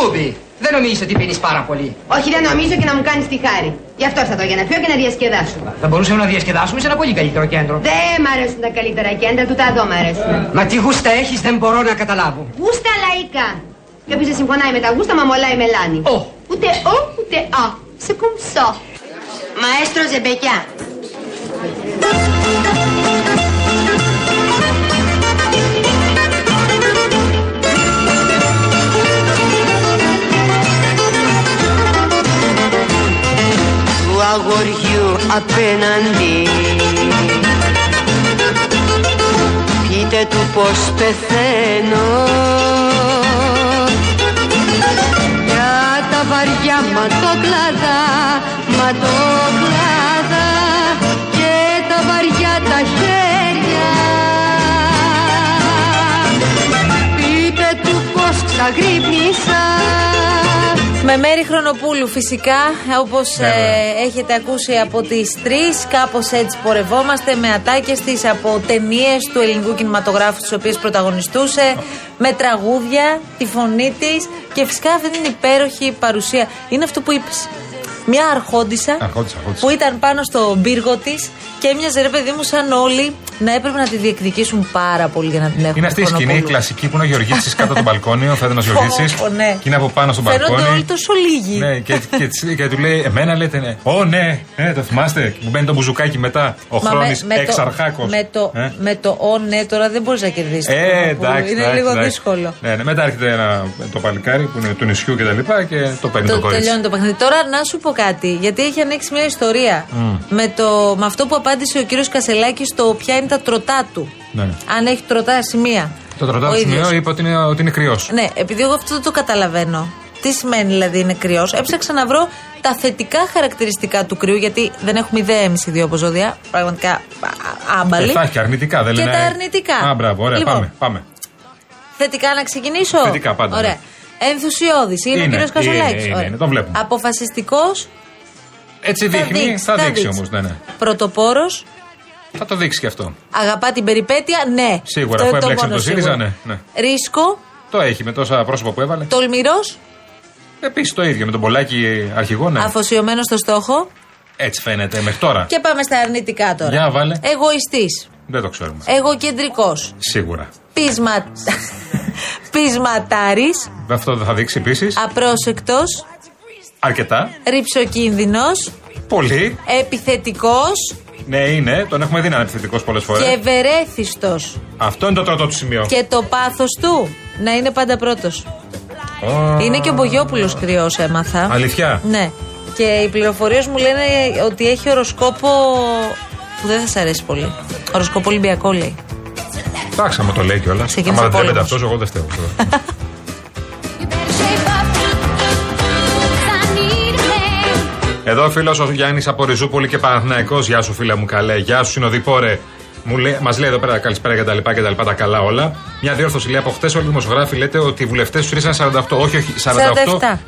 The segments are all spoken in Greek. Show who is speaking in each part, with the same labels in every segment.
Speaker 1: Τούμπι, δεν νομίζεις ότι πίνεις πάρα πολύ;
Speaker 2: Όχι, δεν νομίζω και να μου κάνεις τη χάρη. Γι' αυτό ήρθα εδώ για να πιω και να διασκεδάσω.
Speaker 1: Θα μπορούσαμε να διασκεδάσουμε σε ένα πολύ καλύτερο κέντρο.
Speaker 2: Δεν μ' αρέσουν τα καλύτερα κέντρα, του τα δω μ' αρέσουν.
Speaker 1: Μα τι γούστα έχεις δεν μπορώ να καταλάβω.
Speaker 2: Γούστα λαϊκά. Και όποιος δεν συμφωνάει με τα γούστα, μα μολάει μελάνι.
Speaker 1: Ω.
Speaker 2: Ούτε ο, ούτε α. Σε κουμψό. Μαέστρο Ζεμπεκιά.
Speaker 3: Αγοριού απέναντι. Πείτε του πως πεθαίνω. Για τα βαριά ματοκλάδα, ματοκλάδα Και τα βαριά τα χέρια. Πείτε του πως ξαγρύπνησα
Speaker 4: Με Μέρη Χρονοπούλου φυσικά, όπως
Speaker 5: Ναι,
Speaker 4: ε, έχετε ακούσει από τις τρεις, κάπως έτσι πορευόμαστε με ατάκες της από ταινίες του ελληνικού κινηματογράφου τις οποίες πρωταγωνιστούσε, με τραγούδια, τη φωνή της και φυσικά αυτή την υπέροχη παρουσία. Είναι αυτό που είπες. Μια αρχόντισα,
Speaker 5: Αρχόντισσα, αρχόντισσα.
Speaker 4: που ήταν πάνω στο πύργο της και έμοιαζε ρε παιδί μου σαν όλοι να έπρεπε να τη διεκδικήσουν πάρα πολύ για να την έχουν.
Speaker 5: Είναι αυτή η σκηνή η
Speaker 4: Χρονοπούλου.
Speaker 5: κλασική που είναι ο Γεωργίτη κάτω από τον μπαλκόνι, ο Φέδωνο Γεωργίτη.
Speaker 4: Πω, πω, ναι.
Speaker 5: Και είναι από πάνω στο
Speaker 4: Φαίνονται
Speaker 5: μπαλκόνι.
Speaker 4: όλοι τόσο λίγοι.
Speaker 5: Ναι, και, και, της- και του λέει, Εμένα λέτε ναι. Ω, ναι, ναι, το θυμάστε. Και Μου μπαίνει το μπουζουκάκι μετά. Ο
Speaker 4: Μα
Speaker 5: Χρόνης
Speaker 4: με, το,
Speaker 5: εξαρχάκος.
Speaker 4: με, το,
Speaker 5: Ε;
Speaker 4: με το «Ω ναι» τώρα δεν μπορείς να κερδίσεις.
Speaker 5: Ε, εντάξει.
Speaker 4: Είναι
Speaker 5: εντάξει,
Speaker 4: λίγο
Speaker 5: εντάξει.
Speaker 4: δύσκολο.
Speaker 5: Ναι, ναι, μετά έρχεται ένα, το παλικάρι που είναι του νησιού και τα λοιπά και το παίρνει το,
Speaker 4: Το,
Speaker 5: κορίτσι.
Speaker 4: τελειώνει το παιχνίδι. Τώρα να σου πω κάτι, γιατί έχει ανοίξει μια ιστορία με, το, με αυτό που απάντησε ο κύριος Κασελάκης στο ποια είναι τα τροτά του.
Speaker 5: Ναι.
Speaker 4: Αν έχει τροτά σημεία.
Speaker 5: Το
Speaker 4: Ο
Speaker 5: τροτάδο
Speaker 4: ίδιος.
Speaker 5: σημείο είπε ότι είναι, ότι είναι κρυός.
Speaker 4: Ναι, επειδή εγώ αυτό δεν το καταλαβαίνω. Τι σημαίνει δηλαδή είναι κρυός. Έψαξα να βρω τα θετικά χαρακτηριστικά του κρυού, γιατί δεν έχουμε ιδέα εμείς οι δύο από ζώδια. Πραγματικά α, α, άμπαλοι.
Speaker 5: Ε, θα έχει και αρνητικά, δεν
Speaker 4: Και
Speaker 5: λένε.
Speaker 4: τα αρνητικά.
Speaker 5: Α, μπράβο, ωραία,
Speaker 4: Λοιπόν,
Speaker 5: πάμε. πάμε.
Speaker 4: Θετικά να ξεκινήσω;
Speaker 5: Θετικά πάντα,
Speaker 4: Ωραία. Ενθουσιώδης. Είναι,
Speaker 5: Είναι,
Speaker 4: ο κύριος Κασολάκη.
Speaker 5: είναι, είναι, είναι, τον βλέπουμε.
Speaker 4: Αποφασιστικός.
Speaker 5: Έτσι δείχνει, θα δείξει όμως, ναι, ναι.
Speaker 4: Πρωτοπόρος.
Speaker 5: Θα το δείξει και αυτό.
Speaker 4: Αγαπά την περιπέτεια, ναι.
Speaker 5: Σίγουρα,
Speaker 4: Αυτό
Speaker 5: αφού
Speaker 4: είναι
Speaker 5: έπλεξε
Speaker 4: μόνο
Speaker 5: με το ΣΥΡΙΖΑ,
Speaker 4: σίγουρο.
Speaker 5: ναι, ναι.
Speaker 4: Ρίσκο.
Speaker 5: Το έχει με τόσα πρόσωπα που έβαλε.
Speaker 4: Τολμηρός.
Speaker 5: Επίσης το ίδιο με τον Πολάκη αρχηγό, ναι.
Speaker 4: Αφοσιωμένος στο στόχο.
Speaker 5: Έτσι φαίνεται μέχρι τώρα.
Speaker 4: Και πάμε στα αρνητικά τώρα.
Speaker 5: Για βάλε.
Speaker 4: Εγωιστής.
Speaker 5: Δεν το ξέρουμε.
Speaker 4: Εγωκεντρικός.
Speaker 5: Σίγουρα.
Speaker 4: Πεισμα... Πεισματάρης.
Speaker 5: Αυτό θα δείξει επίσης.
Speaker 4: Απρόσεκτος.
Speaker 5: Αρκετά.
Speaker 4: Ρηψοκίνδυνος.
Speaker 5: Πολύ.
Speaker 4: Επιθετικός.
Speaker 5: Ναι, είναι. Τον έχουμε δει να είναι επιθετικός πολλές φορές.
Speaker 4: Και ευερέθιστος.
Speaker 5: Αυτό είναι το τρώτο του σημείο.
Speaker 4: Και το πάθος του να είναι πάντα πρώτος.
Speaker 5: Ω,
Speaker 4: Είναι και ο Μπογιόπουλος κρυός, έμαθα.
Speaker 5: Αλήθεια;
Speaker 4: Ναι. Και οι πληροφορίε μου λένε ότι έχει οροσκόπο που δεν θα σα αρέσει πολύ. Οροσκόπο Ολυμπιακό λέει.
Speaker 5: Εντάξει, άμα το λέει κιόλας.
Speaker 4: Ξεκίνησε
Speaker 5: Άμα δεν τρέπεται
Speaker 4: πόλεμος.
Speaker 5: αυτός, εγώ δεν στέω. Εδώ ο φίλος ο Γιάννης από Ριζούπολη και Παναθυναϊκό. Γεια σου, φίλε μου, καλέ. Γεια σου, συνοδοιπόρε. Μας λέει εδώ πέρα καλησπέρα και τα λοιπά και τα λοιπά, τα καλά όλα. Μια διόρθωση λέει από χτε όλοι οι δημοσιογράφοι λέτε ότι οι βουλευτές του ήρθαν 48. Όχι, όχι, 48.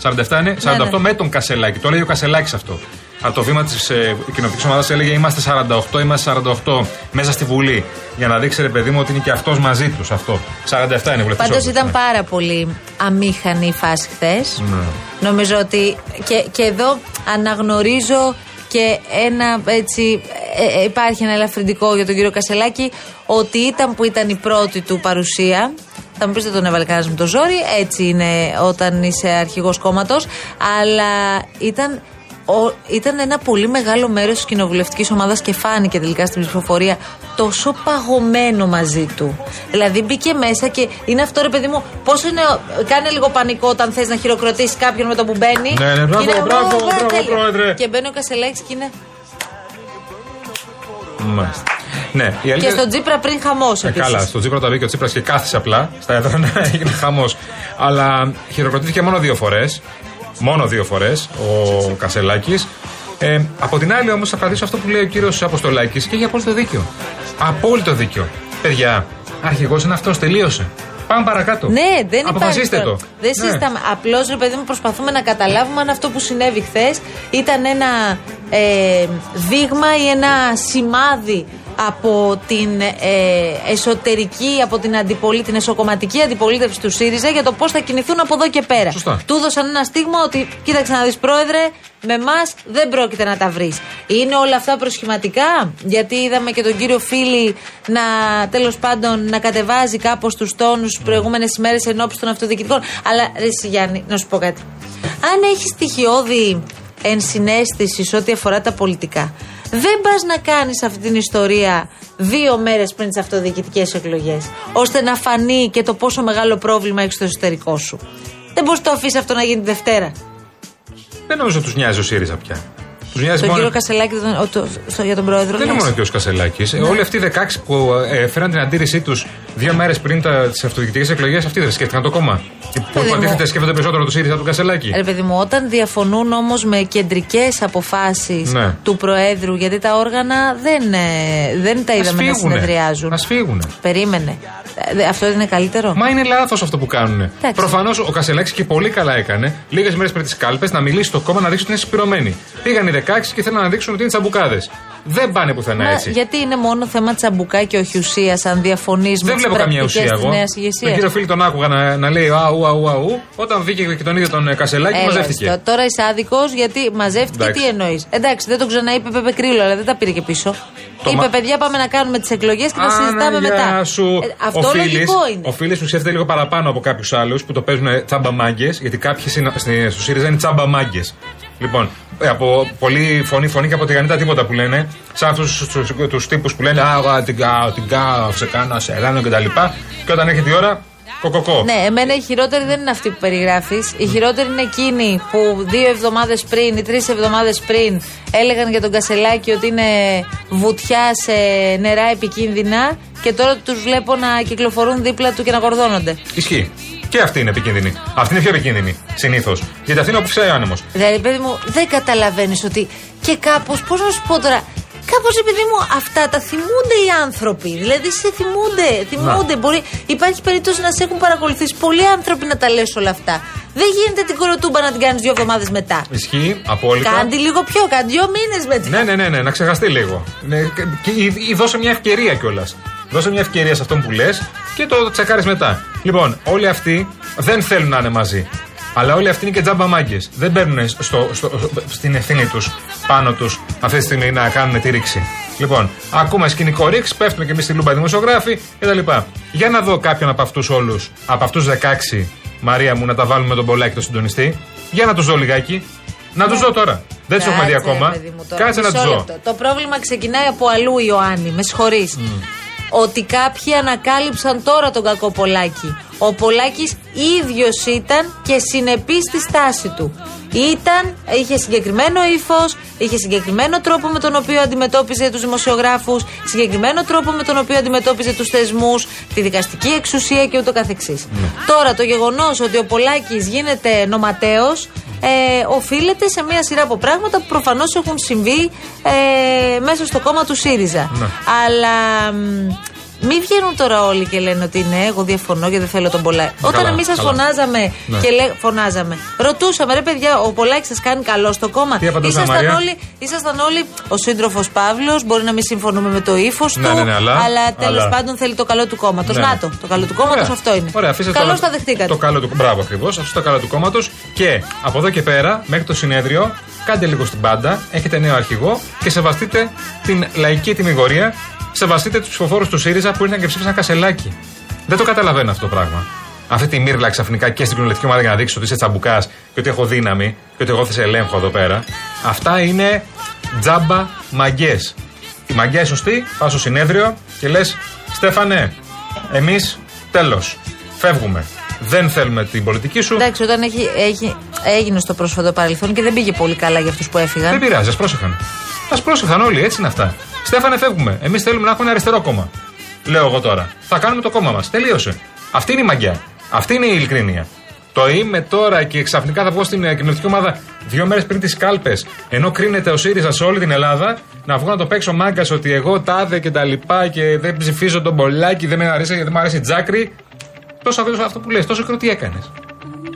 Speaker 5: 47 είναι, 48
Speaker 4: Ναι, ναι.
Speaker 5: με τον Κασελάκη. Το λέει ο Κασελάκης αυτό. Από το βήμα της ε, κοινοβουλευτική ομάδας έλεγε Είμαστε 48, είμαστε 48 μέσα στη Βουλή. Για να δείξει ρε παιδί μου ότι είναι και αυτός μαζί τους. Αυτό. 47 είναι βουλευτές.
Speaker 4: Πάντως ήταν πάρα πολύ αμήχανη η φάση χθες.
Speaker 5: Ναι.
Speaker 4: Νομίζω ότι. Και, και εδώ αναγνωρίζω και ένα έτσι. ε, ε, υπάρχει ένα ελαφρυντικό για τον κύριο Κασελάκη ότι ήταν που ήταν η πρώτη του παρουσία. Θα μου πει δεν τον έβαλε κανένας με το ζόρι. Έτσι είναι όταν είσαι αρχηγός κόμματος. Αλλά ήταν ο, ήταν ένα πολύ μεγάλο μέρος της κοινοβουλευτικής ομάδας και φάνηκε τελικά στην ψηφοφορία τόσο παγωμένο μαζί του. Δηλαδή μπήκε μέσα και είναι αυτό ρε παιδί μου, πόσο είναι. Κάνε λίγο πανικό όταν θες να χειροκροτήσεις κάποιον με το που μπαίνει.
Speaker 5: Ναι, ναι, μπράβο,
Speaker 4: Και είναι,
Speaker 5: μπράβο,
Speaker 4: «Ω,
Speaker 5: μπράβο,
Speaker 4: τέλεια».
Speaker 5: πρόεδρε.
Speaker 4: Και μπαίνει ο Κασελάκης και είναι.
Speaker 5: Μάλιστα. Ναι, η
Speaker 4: Και
Speaker 5: αλήθεια-
Speaker 4: στον Τζίπρα πριν χαμός
Speaker 5: Ε, καλά, στο Τσίπρα τα βγήκε ο Τσίπρας και κάθισε απλά. Στα έδρανα έγινε χαμός. Αλλά χειροκροτήθηκε μόνο δύο φορές. Μόνο δύο φορές ο Κασελάκης. Ε, από την άλλη όμως θα κρατήσω αυτό που λέει ο κύριος Αποστολάκης και έχει απόλυτο δίκιο. Απόλυτο δίκιο. Παιδιά, αρχηγός είναι αυτός, τελείωσε. Πάμε παρακάτω.
Speaker 4: Ναι, δεν υπάρχει.
Speaker 5: Αποφασίστε
Speaker 4: τώρα.
Speaker 5: το.
Speaker 4: Δεν
Speaker 5: Ναι.
Speaker 4: συζητάμε. Απλώς, ρε παιδί μου, προσπαθούμε να καταλάβουμε αν αυτό που συνέβη χθες ήταν ένα ε, δείγμα ή ένα σημάδι από την ε, εσωτερική, από την, αντιπολί, την εσωκομματική αντιπολίτευση του ΣΥΡΙΖΑ για το πώς θα κινηθούν από εδώ και πέρα.
Speaker 5: Σωστά.
Speaker 4: Του έδωσαν ένα στίγμα ότι, κοίταξε να δεις, πρόεδρε, με εμάς δεν πρόκειται να τα βρεις. Είναι όλα αυτά προσχηματικά, γιατί είδαμε και τον κύριο Φίλη να τέλος πάντων να κατεβάζει κάπως τους τόνους τι προηγούμενες ημέρες ενώπιση των αυτοδιοικητικών. Αλλά ρε εσύ, Γιάννη, να σου πω κάτι. Αν έχεις στοιχειώδη ενσυναίσθηση σε ό,τι αφορά τα πολιτικά, δεν πας να κάνεις αυτή την ιστορία δύο μέρες πριν τις αυτοδιοικητικές εκλογές, ώστε να φανεί και το πόσο μεγάλο πρόβλημα έχεις στο εσωτερικό σου. Δεν μπορείς το αφήσεις αυτό να γίνει τη Δευτέρα.
Speaker 5: Δεν νομίζω τους νοιάζει ο ΣΥΡΙΖΑ πια. Τους νοιάζει
Speaker 4: Τον
Speaker 5: μόνο.
Speaker 4: κύριο Κασελάκη τον- ο- το- στο- για τον πρόεδρο.
Speaker 5: Δεν είναι
Speaker 4: λες.
Speaker 5: μόνο ο κ. Κασελάκης. Όλοι αυτοί οι 16 που ε, φέραν την αντίρρησή τους δύο μέρες πριν τις αυτοδιοικητικές εκλογές, αυτοί δεν σκέφτηκαν το κόμμα. Που
Speaker 4: Παιδί μου.
Speaker 5: υποτίθεται σκέφτονται περισσότερο το ΣΥΡΙΖΑ του Κασελάκη.
Speaker 4: Ρε παιδί μου, όταν διαφωνούν όμως με κεντρικές αποφάσεις
Speaker 5: Ναι.
Speaker 4: του Προέδρου, γιατί τα όργανα δεν, ε, δεν τα
Speaker 5: Ας
Speaker 4: είδαμε να
Speaker 5: φύγουνε.
Speaker 4: συνεδριάζουν.
Speaker 5: Ας φύγουνε.
Speaker 4: Περίμενε. Ε, Αυτό είναι καλύτερο;
Speaker 5: Μα είναι λάθος αυτό που κάνουν.
Speaker 4: Εντάξει.
Speaker 5: Προφανώς ο Κασελάκης και πολύ καλά έκανε λίγες μέρες πριν τις κάλπες να μιλήσει στο κόμμα να δείξει ότι είναι συσπηρωμένοι. Πήγαν οι 16 και θέλουν να δείξουν ότι είναι τσαμπουκάδες. Δεν πάνε πουθενά
Speaker 4: Μα
Speaker 5: έτσι.
Speaker 4: γιατί είναι μόνο θέμα τσαμπουκά και όχι ουσία, αν διαφωνεί με
Speaker 5: Δεν
Speaker 4: τι
Speaker 5: βλέπω καμία
Speaker 4: πρακτικές
Speaker 5: ουσία
Speaker 4: της
Speaker 5: εγώ.
Speaker 4: νέας
Speaker 5: Τον
Speaker 4: ηγεσία.
Speaker 5: κύριο Φίλη τον άκουγα να, να λέει αου, αου, αου. Όταν βγήκε και τον ίδιο τον ε, Κασελάκη,
Speaker 4: Έλα,
Speaker 5: μαζεύτηκε.
Speaker 4: στο- Τώρα είσαι άδικος γιατί μαζεύτηκε.
Speaker 5: Εντάξει.
Speaker 4: Τι εννοείς. Εντάξει, δεν το ξαναείπε Πεπε Κρύλο, αλλά δεν τα πήρε και πίσω.
Speaker 5: Το
Speaker 4: Είπε,
Speaker 5: μα-
Speaker 4: παιδιά, πάμε να κάνουμε τις εκλογές και θα συζητάμε
Speaker 5: Αναγιά
Speaker 4: μετά.
Speaker 5: Σου.
Speaker 4: Ε, αυτό
Speaker 5: ο Φίλης,
Speaker 4: λογικό είναι.
Speaker 5: Ο Φίλης που σκέφτεται λίγο παραπάνω από κάποιους άλλους που το παίζουν τσάμπα μάγκες, γιατί κάποιοι συνα- στη- στο ΣΥΡΙΖΑ είναι τσάμπα μάγκες. Λοιπόν, ε, από πολύ φωνή, φωνή και από τη γανίτα τίποτα που λένε, σαν αυτούς τους τύπους που λένε Α, α, την κάνω, την κάνω, σε κάνω, σε κάνω κτλ. Και όταν έρχεται η ώρα, κοκοκό.
Speaker 4: Ναι, εμένα η χειρότερη δεν είναι αυτή που περιγράφεις. Η χειρότερη είναι εκείνη που δύο εβδομάδες πριν ή τρεις εβδομάδες πριν έλεγαν για τον Κασελάκη ότι είναι βουτιά σε νερά επικίνδυνα και τώρα τους βλέπω να κυκλοφορούν δίπλα του και να γορδώνονται.
Speaker 5: Ισχύει. Και αυτή είναι επικίνδυνη. Αυτή είναι πιο επικίνδυνη συνήθως. Γιατί αυτή είναι όπου ξέρει ο άνεμος.
Speaker 4: Δηλαδή, παιδί μου, δεν καταλαβαίνεις ότι και κάπως, πώς να σου πω τώρα, κάπως επειδή μου αυτά τα θυμούνται οι άνθρωποι. Δηλαδή, σε θυμούνται, θυμούνται. Μπορεί, υπάρχει περίπτωση να σε έχουν παρακολουθήσει πολλοί άνθρωποι να τα λες όλα αυτά. Δεν γίνεται την κοροτούμπα να την κάνεις δύο εβδομάδες μετά.
Speaker 5: Ισχύει απόλυτα.
Speaker 4: Κάντε λίγο πιο, κάντε δύο μήνες μετά.
Speaker 5: Ναι, ναι, ναι, ναι, να ξεχαστεί λίγο. Ναι, και, και, ή, ή δώσε μια ευκαιρία κιόλας. Δώσε μια ευκαιρία σε αυτόν που λες και το τσεκάρεις μετά. Λοιπόν, όλοι αυτοί δεν θέλουν να είναι μαζί. Αλλά όλοι αυτοί είναι και τζάμπα μάγκες. Δεν παίρνουν στο, στο, στην ευθύνη τους πάνω τους αυτή τη στιγμή να κάνουν τη ρήξη. Λοιπόν, ακούμε σκηνικό ρήξη, πέφτουμε και εμείς στη λούμπα δημοσιογράφοι κτλ. Για να δω κάποιον από αυτούς όλους, από αυτούς 16, Μαρία μου, να τα βάλουμε με τον Πολάκη το συντονιστή. Για να τους δω λιγάκι. Να τους δω τώρα. Δεν τους έχουμε δει
Speaker 4: Κάτσε,
Speaker 5: ακόμα.
Speaker 4: παιδί μου, τώρα.
Speaker 5: Κάτσε να τους
Speaker 4: Μισό
Speaker 5: δω.
Speaker 4: λεπτό. Το πρόβλημα ξεκινάει από αλλού, Ιωάννη. Με συγχωρείς. Ότι κάποιοι ανακάλυψαν τώρα τον κακό Πολάκη. Ο Πολάκης ίδιος ήταν και συνεπής στη στάση του. Ήταν, είχε συγκεκριμένο ύφος, είχε συγκεκριμένο τρόπο με τον οποίο αντιμετώπιζε τους δημοσιογράφους, συγκεκριμένο τρόπο με τον οποίο αντιμετώπιζε τους θεσμούς, τη δικαστική εξουσία και ούτω καθεξής. Τώρα το γεγονός ότι ο Πολάκης γίνεται νοματέο ε, οφείλεται σε μια σειρά από πράγματα που προφανώς έχουν συμβεί ε, μέσα στο κόμμα του ΣΥΡΙΖΑ.
Speaker 5: Ναι.
Speaker 4: Αλλά μ, μην βγαίνουν τώρα όλοι και λένε ότι ναι, εγώ διαφωνώ και δεν θέλω τον Πολάκη. Όταν εμείς σας
Speaker 5: καλά.
Speaker 4: φωνάζαμε
Speaker 5: Ναι.
Speaker 4: και λέ, φωνάζαμε, ρωτούσαμε ρε παιδιά, ο Πολάκης σας κάνει καλό στο κόμμα.
Speaker 5: Τι απαντούσαμε,
Speaker 4: ήσασταν,
Speaker 5: Μαρία;
Speaker 4: όλοι, ήσασταν όλοι ο σύντροφος Παύλος, μπορεί να μην συμφωνούμε με το ύφος
Speaker 5: Ναι,
Speaker 4: του,
Speaker 5: ναι, ναι, αλλά-
Speaker 4: τέλο
Speaker 5: αλλά-
Speaker 4: πάντων θέλει το καλό του κόμματος.
Speaker 5: Ναι.
Speaker 4: Να το, το καλό του κόμματος
Speaker 5: Ωραία.
Speaker 4: αυτό είναι.
Speaker 5: Ωραία, αφήστε
Speaker 4: Καλώς
Speaker 5: το,
Speaker 4: τα δεχτήκατε.
Speaker 5: Το καλό του, μπράβο ακριβώς. Αυτό το καλό του κόμματος. Και από εδώ και πέρα, μέχρι το συνέδριο, κάντε λίγο στην πάντα. Έχετε νέο αρχηγό και σεβαστείτε την λαϊκή τιμιγορία. Σεβαστείτε τους ψηφοφόρους του ΣΥΡΙΖΑ που ήρθαν και ψήφισαν κασελάκι. Δεν το καταλαβαίνω αυτό το πράγμα. Αυτή τη μύρλα ξαφνικά και στην κοινωνική ομάδα για να δείξεις ότι είσαι τσαμπουκάς και ότι έχω δύναμη και ότι εγώ θα σε ελέγχω εδώ πέρα. Αυτά είναι τζάμπα μαγκές. Η μαγκιά είναι σωστή, πας στο συνέδριο και λες: Στέφανε, εμείς τέλος. Φεύγουμε. Δεν θέλουμε την πολιτική σου.
Speaker 4: Εντάξει, όταν έχει, έχει, έγινε στο πρόσφατο παρελθόν και δεν πήγε πολύ καλά για αυτούς που έφυγαν.
Speaker 5: Δεν πειράζει, ας πρόσεχαν. Α πρόσεχαν όλοι, έτσι είναι αυτά. Στέφανε, φεύγουμε. Εμείς θέλουμε να έχουμε ένα αριστερό κόμμα. Λέω εγώ τώρα. Θα κάνουμε το κόμμα μας. Τελείωσε. Αυτή είναι η μαγιά. Αυτή είναι η ειλικρίνεια. Το είμαι τώρα και ξαφνικά θα βγω στην ε, κοινωνική ομάδα δύο μέρες πριν τις κάλπες, ενώ κρίνεται ο ΣΥΡΙΖΑ σε όλη την Ελλάδα, να βγω να το παίξω μάγκας ότι εγώ τάδε και τα λοιπά και δεν ψηφίζω τον Πολάκη, δεν με αρέσει, δεν μου αρέσει η Τζάκρη. Τόσο αυτό, αυτό που λες, τόσο καιρό τι έκανες.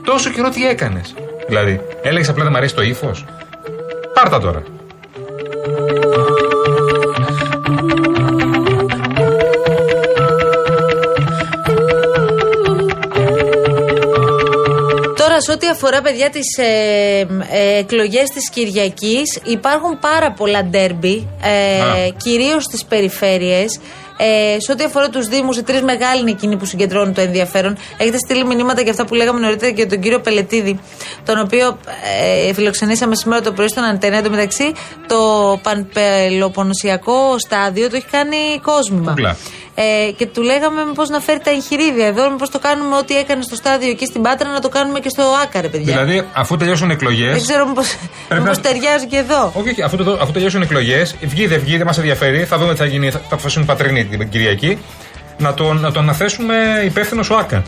Speaker 5: Τόσο καιρό τι έκανες. Δηλαδή, έλεγες απλά δεν μου αρέσει το ύφος. Πάρτα τώρα.
Speaker 4: Ooh. Σε ό,τι αφορά, παιδιά, τις ε, ε, εκλογές της Κυριακής, υπάρχουν πάρα πολλά ντέρμπι, ε,
Speaker 5: Α.
Speaker 4: κυρίως στις περιφέρειες. Ε, σε ό,τι αφορά τους Δήμους, οι τρεις μεγάλοι είναι εκείνοι που συγκεντρώνουν το ενδιαφέρον. Έχετε στείλει μηνύματα για αυτά που λέγαμε νωρίτερα και τον κύριο Πελετίδη, τον οποίο ε, φιλοξενήσαμε σήμερα το πρωί στον Αντένα. Εν τω μεταξύ, το πανπελοπονοσιακό στάδιο το έχει κάνει κόσμημα.
Speaker 5: Κούκλα.
Speaker 4: Ε, και του λέγαμε μήπως να φέρει τα εγχειρίδια εδώ, μήπως το κάνουμε ό,τι έκανε στο στάδιο εκεί στην Πάτρα να το κάνουμε και στο Άκαρε, παιδιά.
Speaker 5: Δηλαδή, αφού τελειώσουν εκλογέ.
Speaker 4: Δεν ξέρω μήπω
Speaker 5: Πρέπει να-
Speaker 4: ταιριάζει και εδώ.
Speaker 5: Όχι, όχι, αφού, το, αφού τελειώσουν εκλογές, βγει δεν βγει, δεν μας ενδιαφέρει. Θα δούμε τι θα γίνει, θα, θα αποφασίσουν οι πατρινοί την Κυριακή. Να τον, να τον αναθέσουμε υπεύθυνο ο ΑΚΑ.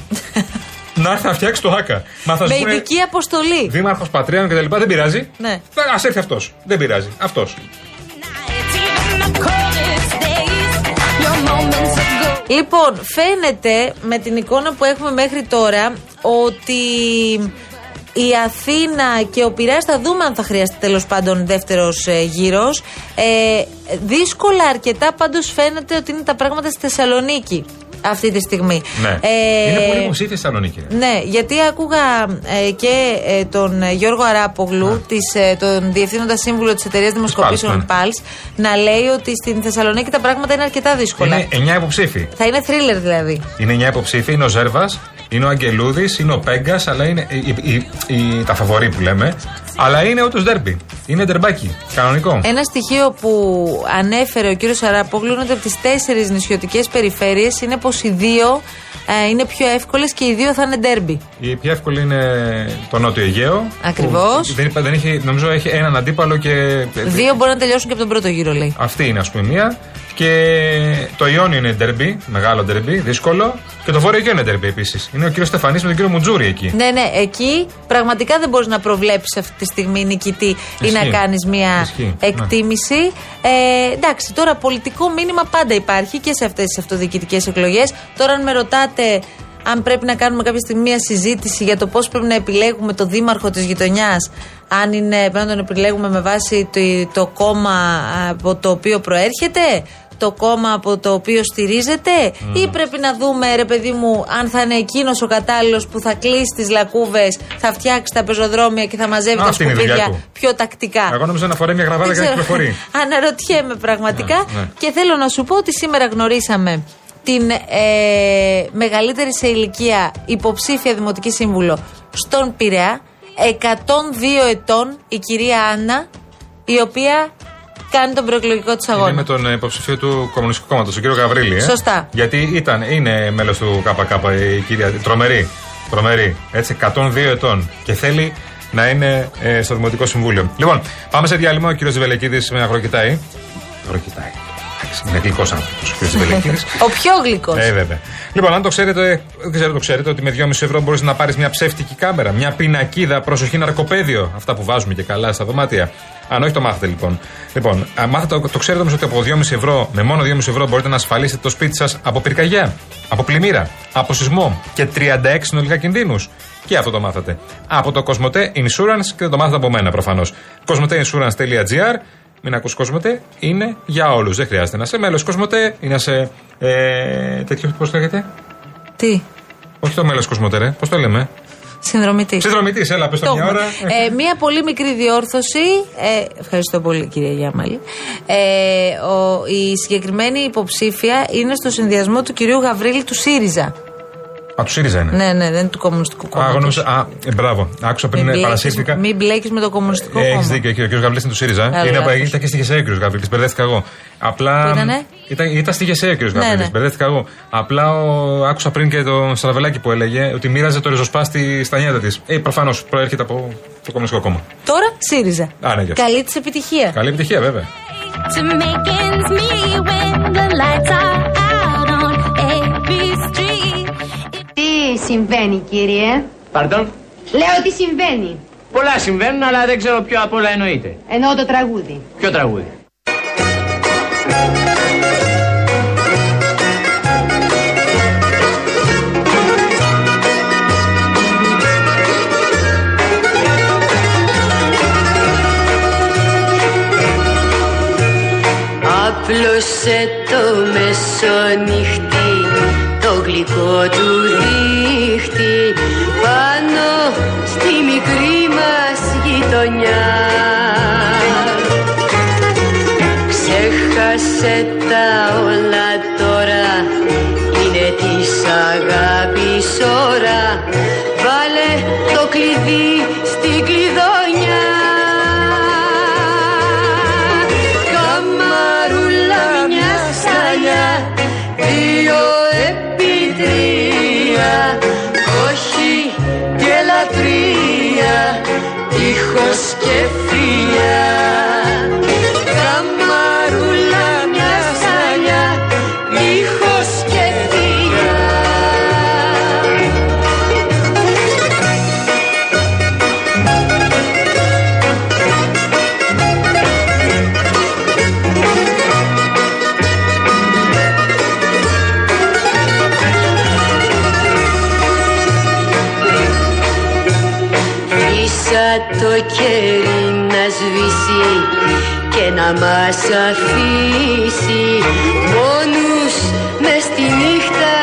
Speaker 5: να έρθει να φτιάξει το ΑΚΑ. Μα θα
Speaker 4: Με
Speaker 5: σου πούνε
Speaker 4: ειδική αποστολή.
Speaker 5: Δήμαρχος Πατρίων κτλ. Δεν πειράζει.
Speaker 4: Ναι.
Speaker 5: Α έρθει αυτός. Δεν πειράζει. Αυτός.
Speaker 4: Λοιπόν, φαίνεται με την εικόνα που έχουμε μέχρι τώρα ότι η Αθήνα και ο Πειραιάς θα δούμε αν θα χρειαστεί τέλος πάντων δεύτερος ε, γύρος. Ε, δύσκολα αρκετά πάντως φαίνεται ότι είναι τα πράγματα στη Θεσσαλονίκη αυτή τη στιγμή.
Speaker 5: Ναι.
Speaker 4: Ε,
Speaker 5: Είναι πολύ υποψήφια στη Θεσσαλονίκη. ρε.
Speaker 4: Ναι, γιατί άκουγα ε, και ε, τον ε, Γιώργο Αράπογλου, της, ε, τον διευθύνοντα σύμβουλο της εταιρείας δημοσκοπήσεων
Speaker 5: Pulse, ναι.
Speaker 4: Pulse, να λέει ότι στην Θεσσαλονίκη τα πράγματα είναι αρκετά δύσκολα.
Speaker 5: Είναι 9 υποψήφοι.
Speaker 4: Θα είναι θρίλερ δηλαδή.
Speaker 5: Είναι 9 υποψήφοι. Είναι ο Ζέρβας, είναι ο Αγγελούδης, είναι ο Πέγκας, αλλά είναι η, η- η- τα φαβορή που λέμε. Αλλά είναι όντω ντέρμπι. Είναι ντερμπάκι. Κανονικό.
Speaker 4: Ένα στοιχείο που ανέφερε ο κύριος Αράπογλου είναι ότι από τις τέσσερις νησιωτικές περιφέρειες είναι πως οι δύο ε, είναι πιο εύκολες και οι δύο θα είναι ντέρμπι.
Speaker 5: Η πιο εύκολη είναι το Νότιο Αιγαίο.
Speaker 4: Ακριβώς.
Speaker 5: που Δεν, είπα- δεν έχει, νομίζω έχει έναν αντίπαλο και.
Speaker 4: Δύο μπορεί να τελειώσουν και από τον πρώτο γύρο, λέει.
Speaker 5: Αυτή είναι, ας πούμε, μία. Και το Ιόνιο είναι ντερμπι, μεγάλο ντερμπι, δύσκολο. Και το Βόρειο Αιγαίο είναι ντερμπι επίσης. Είναι ο κύριος Στεφανής με τον κύριο Μουτζούρι εκεί.
Speaker 4: Ναι, ναι, εκεί πραγματικά δεν μπορείς να προβλέψεις αυτή τη στιγμή νικητή ή να
Speaker 5: Ισχύει.
Speaker 4: κάνεις μια
Speaker 5: Ισχύει, ναι.
Speaker 4: εκτίμηση. Ε, εντάξει, τώρα πολιτικό μήνυμα πάντα υπάρχει και σε αυτές τις αυτοδιοικητικές εκλογές. Τώρα, αν με ρωτάτε αν πρέπει να κάνουμε κάποια στιγμή μια συζήτηση για το πώς πρέπει να επιλέγουμε το δήμαρχο της γειτονιάς, αν είναι, πρέπει να τον επιλέγουμε με βάση το, το κόμμα από το οποίο προέρχεται, το κόμμα από το οποίο στηρίζεται, ή πρέπει να δούμε, ρε παιδί μου, αν θα είναι εκείνος ο κατάλληλος που θα κλείσει τις λακκούβες, θα φτιάξει τα πεζοδρόμια και θα μαζεύει τα
Speaker 5: Αυτή είναι η δουλειά
Speaker 4: σκουπίδια
Speaker 5: του.
Speaker 4: πιο τακτικά;
Speaker 5: Εγώ νόμιζα να φοράει μια γραβάτα
Speaker 4: Δεν
Speaker 5: και να
Speaker 4: ξέρω.
Speaker 5: κυκλοφορεί.
Speaker 4: Αναρωτιέμαι πραγματικά.
Speaker 5: Ναι, ναι.
Speaker 4: Και θέλω να σου πω ότι σήμερα γνωρίσαμε την ε, μεγαλύτερη σε ηλικία υποψήφια δημοτική σύμβουλο στον Πειραιά. 102 ετών η κυρία Άννα, η οποία κάνει τον προεκλογικό της
Speaker 5: Είναι
Speaker 4: αγώνα.
Speaker 5: με τον ε, υποψηφίο του Κομμουνιστικού Κόμματος, τον κύριο Γαβρίλη. Ε.
Speaker 4: Σωστά.
Speaker 5: Γιατί ήταν, είναι μέλος του ΚΚ η κυρία. Τρομερή. Τρομερή. Έτσι, 102 ετών. Και θέλει να είναι ε, στο Δημοτικό Συμβούλιο. Λοιπόν, πάμε σε διάλειμμα. Ο κύριος Ζιβελεκίδη με αγροκοιτάει. Αγροκοιτάει. Εντάξει, είναι γλυκός άνθρωπος ο κύριο Ζιβελεκίδη.
Speaker 4: Ο πιο γλυκός.
Speaker 5: Ε, βέβαια. Λοιπόν, αν το ξέρετε, δεν ξέρω το ξέρετε, ότι με 2,5 ευρώ μπορείς να πάρεις μια ψεύτικη κάμερα, μια πινακίδα, προσοχή ναρκοπαίδιο. Αυτά που βάζουμε και καλά στα δωμάτια. Αν όχι, το μάθετε λοιπόν. Λοιπόν, αν μάθετε, το ξέρετε όμως ότι από 2,5 ευρώ, με μόνο 2,5 ευρώ μπορείτε να ασφαλίσετε το σπίτι σας από πυρκαγιά, από πλημμύρα, από σεισμό και 36 συνολικά κινδύνους. Και αυτό το μάθατε. Από το Cosmote Insurance και δεν το μάθατε από μένα προφανώς. Cosmoteinsurance.gr μην ακούς Κοσμοτέ, είναι για όλους. Δεν χρειάζεται να είσαι μέλος Κοσμοτέ ή να είσαι ε, τέτοιο, πώς το λέγεται;
Speaker 4: Τι,
Speaker 5: Όχι το μέλος Κοσμοτέ, ρε. Πώς το λέμε;
Speaker 4: συνδρομητή.
Speaker 5: Συνδρομητής, έλα, πες το
Speaker 4: Το
Speaker 5: μια
Speaker 4: έχουμε.
Speaker 5: ώρα.
Speaker 4: Ε, μία πολύ μικρή διόρθωση. Ε, ευχαριστώ πολύ, κυρία Γιάμαλη. Ε, ο, η συγκεκριμένη υποψήφια είναι στο συνδυασμό του κυρίου Γαβρίλη του ΣΥΡΙΖΑ.
Speaker 5: Α, του ΣΥΡΙΖΑ είναι.
Speaker 4: Ναι, ναι, δεν είναι του Κομμουνιστικού
Speaker 5: Α, εγώ
Speaker 4: Κόμματος.
Speaker 5: νόμιζα. Α, ε, μπράβο. Άκουσα πριν, παρασύρθηκα.
Speaker 4: Μην μπλέκεις με το Κομμουνιστικό
Speaker 5: Έχεις
Speaker 4: Κόμμα.
Speaker 5: δίκιο, και ο κ. Γαβρίλη είναι του ΣΥΡΙΖΑ.
Speaker 4: Καλά,
Speaker 5: είναι,
Speaker 4: λάθος.
Speaker 5: ήταν και στη Γεσέα ο κ. Γαβρίλη, μπερδεύτηκα εγώ. Απλά.
Speaker 4: Πού ήτανε;
Speaker 5: Ήταν, ήταν στη Γεσέα ο κ. Γαβρίλη,
Speaker 4: ναι.
Speaker 5: μπερδεύτηκα εγώ. Απλά ο, άκουσα πριν και το Στραβελάκι που έλεγε ότι μοίραζε το ριζοσπάστη στα νιάτα της. Ε, προφανώς προέρχεται από το Κομμουνιστικό Κόμμα.
Speaker 4: Τώρα ΣΥΡΙΖΑ.
Speaker 5: Α, ναι, γεια σου.
Speaker 4: Καλή της επιτυχία.
Speaker 5: Καλή επιτυχία, βέβαια.
Speaker 2: Τι συμβαίνει, κύριε;
Speaker 1: Pardon;
Speaker 2: Λέω τι συμβαίνει.
Speaker 1: Πολλά συμβαίνουν, αλλά δεν ξέρω ποιο απ' όλα εννοείται.
Speaker 2: Εννοώ το τραγούδι.
Speaker 1: Ποιο τραγούδι;
Speaker 3: Άπλωσε το μεσονύχτη το γλυκό του δίχτυ πάνω στη μικρή μας γειτονιά. Ξέχασε τα όλα τώρα είναι της αγάπης ώρα. Καμαρούλα να μας αφήσει μόνους μες στη νύχτα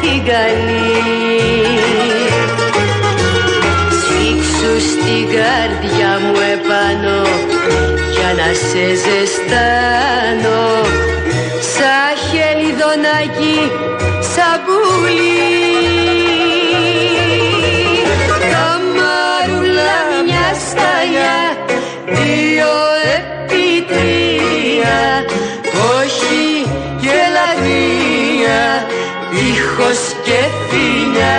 Speaker 3: την καλή. Σφίξου στην καρδιά μου επάνω για να σε ζεστάνω σαν χελιδονάκι ήχος και φιλιά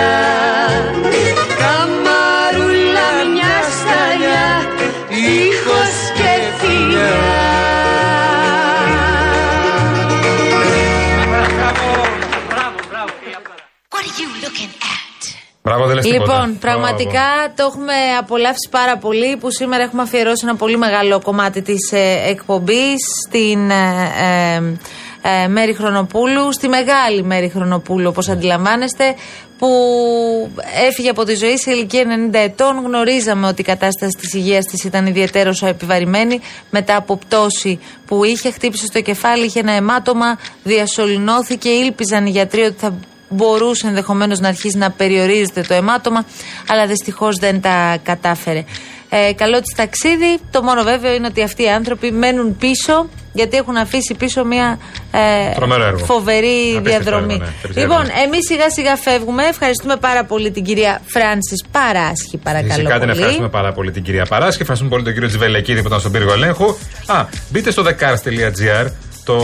Speaker 3: Καμαρούλα μια σταλιά ήχος και φιλιά
Speaker 2: What are you looking at?
Speaker 5: Μπράβο, δεν λες τίποτα.
Speaker 4: Λοιπόν, πραγματικά το έχουμε απολαύσει πάρα πολύ που σήμερα έχουμε αφιερώσει ένα πολύ μεγάλο κομμάτι της ε, εκπομπής στην ε, ε, ε, Μέρη Χρονοπούλου, στη μεγάλη Μέρη Χρονοπούλου όπως αντιλαμβάνεστε που έφυγε από τη ζωή σε ηλικία 90 ετών. Γνωρίζαμε ότι η κατάσταση της υγείας της ήταν ιδιαίτερος επιβαρημένη μετά από πτώση που είχε χτύπησε στο κεφάλι, είχε ένα αιμάτωμα, διασωληνώθηκε, ήλπιζαν οι γιατροί ότι θα μπορούσε ενδεχομένως να αρχίσει να περιορίζεται το αιμάτωμα, αλλά δυστυχώς δεν τα κατάφερε. Ε, καλό της ταξίδι. Το μόνο βέβαιο είναι ότι αυτοί οι άνθρωποι μένουν πίσω, γιατί έχουν αφήσει πίσω μια ε,
Speaker 5: Τρομερό έργο.
Speaker 4: φοβερή
Speaker 5: Απίστευτο
Speaker 4: διαδρομή.
Speaker 5: έργο, ναι. Απίστευτο
Speaker 4: Λοιπόν,
Speaker 5: έργο.
Speaker 4: εμείς σιγά σιγά φεύγουμε. Ευχαριστούμε πάρα πολύ την κυρία Φράνσης Παράσχη, παρακαλώ.
Speaker 5: Φυσικά την
Speaker 4: πολύ.
Speaker 5: ευχαριστούμε πάρα πολύ την κυρία Παράσκη. Ευχαριστούμε πολύ τον κύριο Τζιβελεκίδη που ήταν στον πύργο ελέγχου. Α, μπείτε στο thecars.gr, το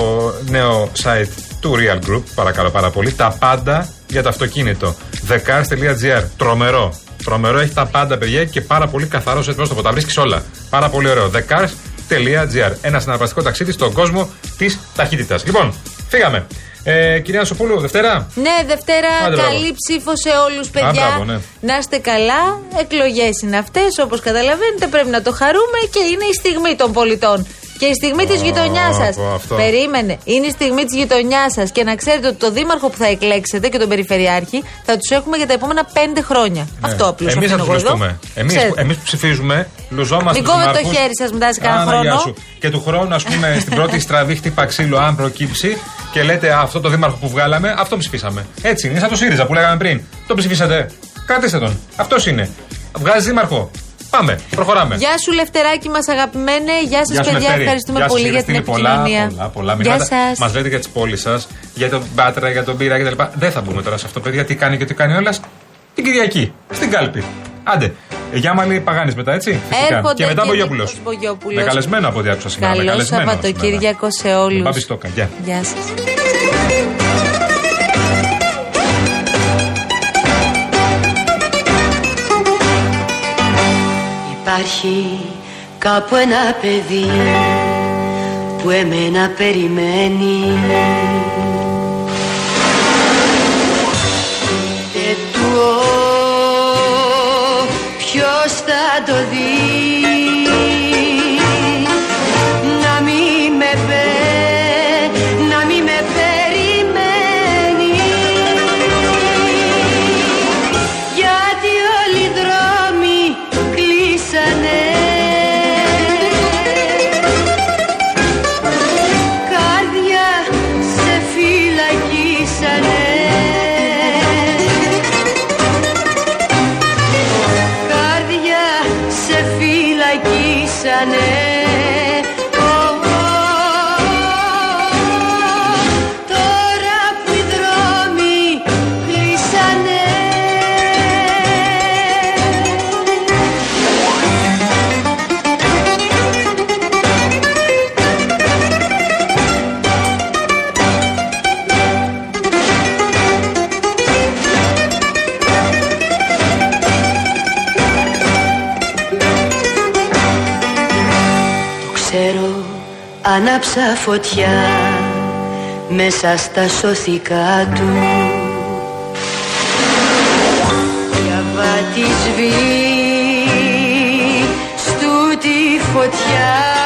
Speaker 5: νέο site του Real Group, παρακαλώ πάρα πολύ. Τα πάντα για το αυτοκίνητο. thecars.gr, τρομερό. Τρομερό, έχει τα πάντα, παιδιά, και πάρα πολύ καθαρός έτοιμο στο Τα βρίσκεις όλα. Πάρα πολύ ωραίο. thecars.gr. Ένα συναρπαστικό ταξίδι στον κόσμο της ταχύτητας. Λοιπόν, φύγαμε. Ε, κυρία Σοπούλου, Δευτέρα;
Speaker 4: Ναι, Δευτέρα,
Speaker 5: Άντε, μπράβο.
Speaker 4: καλή ψήφο σε όλους, παιδιά.
Speaker 5: μπράβο, ναι.
Speaker 4: Να είστε καλά. Εκλογές είναι αυτές, όπως καταλαβαίνετε. Πρέπει να το χαρούμε και είναι η στιγμή των πολιτών. Και η στιγμή της γειτονιάς σας.
Speaker 5: πω, αυτό.
Speaker 4: Περίμενε. Είναι η στιγμή της γειτονιάς σας. Και να ξέρετε ότι το δήμαρχο που θα εκλέξετε και τον περιφερειάρχη θα τους έχουμε για τα επόμενα πέντε χρόνια. Αυτό απλώς.
Speaker 5: Εμείς Ναι. θα τους λουστούμε. Εμείς εμείς που ψηφίζουμε, λουζόμαστε.
Speaker 4: Μην
Speaker 5: τους
Speaker 4: κόβετε το
Speaker 5: δημάρχους.
Speaker 4: χέρι σας μετά σε κανένα
Speaker 5: Α, να,
Speaker 4: χρόνο.
Speaker 5: γεια σου. Και του χρόνου, ας πούμε, στην πρώτη στραβή χτύπα ξύλο, αν προκύψει και λέτε «Α, αυτό το δήμαρχο που βγάλαμε, αυτό ψηφίσαμε. Έτσι είναι, είναι σαν το ΣΥΡΙΖΑ που λέγαμε πριν. Το ψηφίσατε. Κρατήστε τον. Αυτός είναι. Βγάζει δήμαρχο. Πάμε, προχωράμε.
Speaker 4: Γεια σου, Λευτεράκι μας, αγαπημένε. Γεια σας,
Speaker 5: Γεια σου,
Speaker 4: παιδιά.
Speaker 5: Λευτέρη.
Speaker 4: Ευχαριστούμε
Speaker 5: Γεια σου,
Speaker 4: πολύ
Speaker 5: έχετε
Speaker 4: για την
Speaker 5: στείλει πολλά,
Speaker 4: επικοινωνία.
Speaker 5: Πολλά, πολλά
Speaker 4: Γεια
Speaker 5: μηνύματα.
Speaker 4: σας.
Speaker 5: Μας λέτε για τις πόλεις σας, για τον Πάτρα, για τον Πύρα κτλ. Δεν θα μπούμε τώρα σε αυτό, παιδιά. Τι κάνει και τι κάνει όλα. Την Κυριακή, στην κάλπη. Άντε. Γιάμαλη Παγάνη μετά, έτσι. Φυσικά.
Speaker 4: Έρχονται
Speaker 5: και μετά
Speaker 4: και
Speaker 5: Μπογιόπουλος.
Speaker 4: Νίκος Μπογιόπουλος.
Speaker 5: Με καλεσμένο από ό,τι άκουσα σήμερα. με
Speaker 4: Καλό
Speaker 5: καλεσμένο
Speaker 4: Σαββατοκύριακο σε όλους.
Speaker 5: Μπάμπη Στόκα, γεια.
Speaker 4: Γεια σας.
Speaker 3: Υπάρχει κάπου ένα παιδί που εμένα περιμένει. Και του ποιος θα το δει; Άναψα φωτιά μέσα στα σωθικά του. Διαβάτη σβή στούτη φωτιά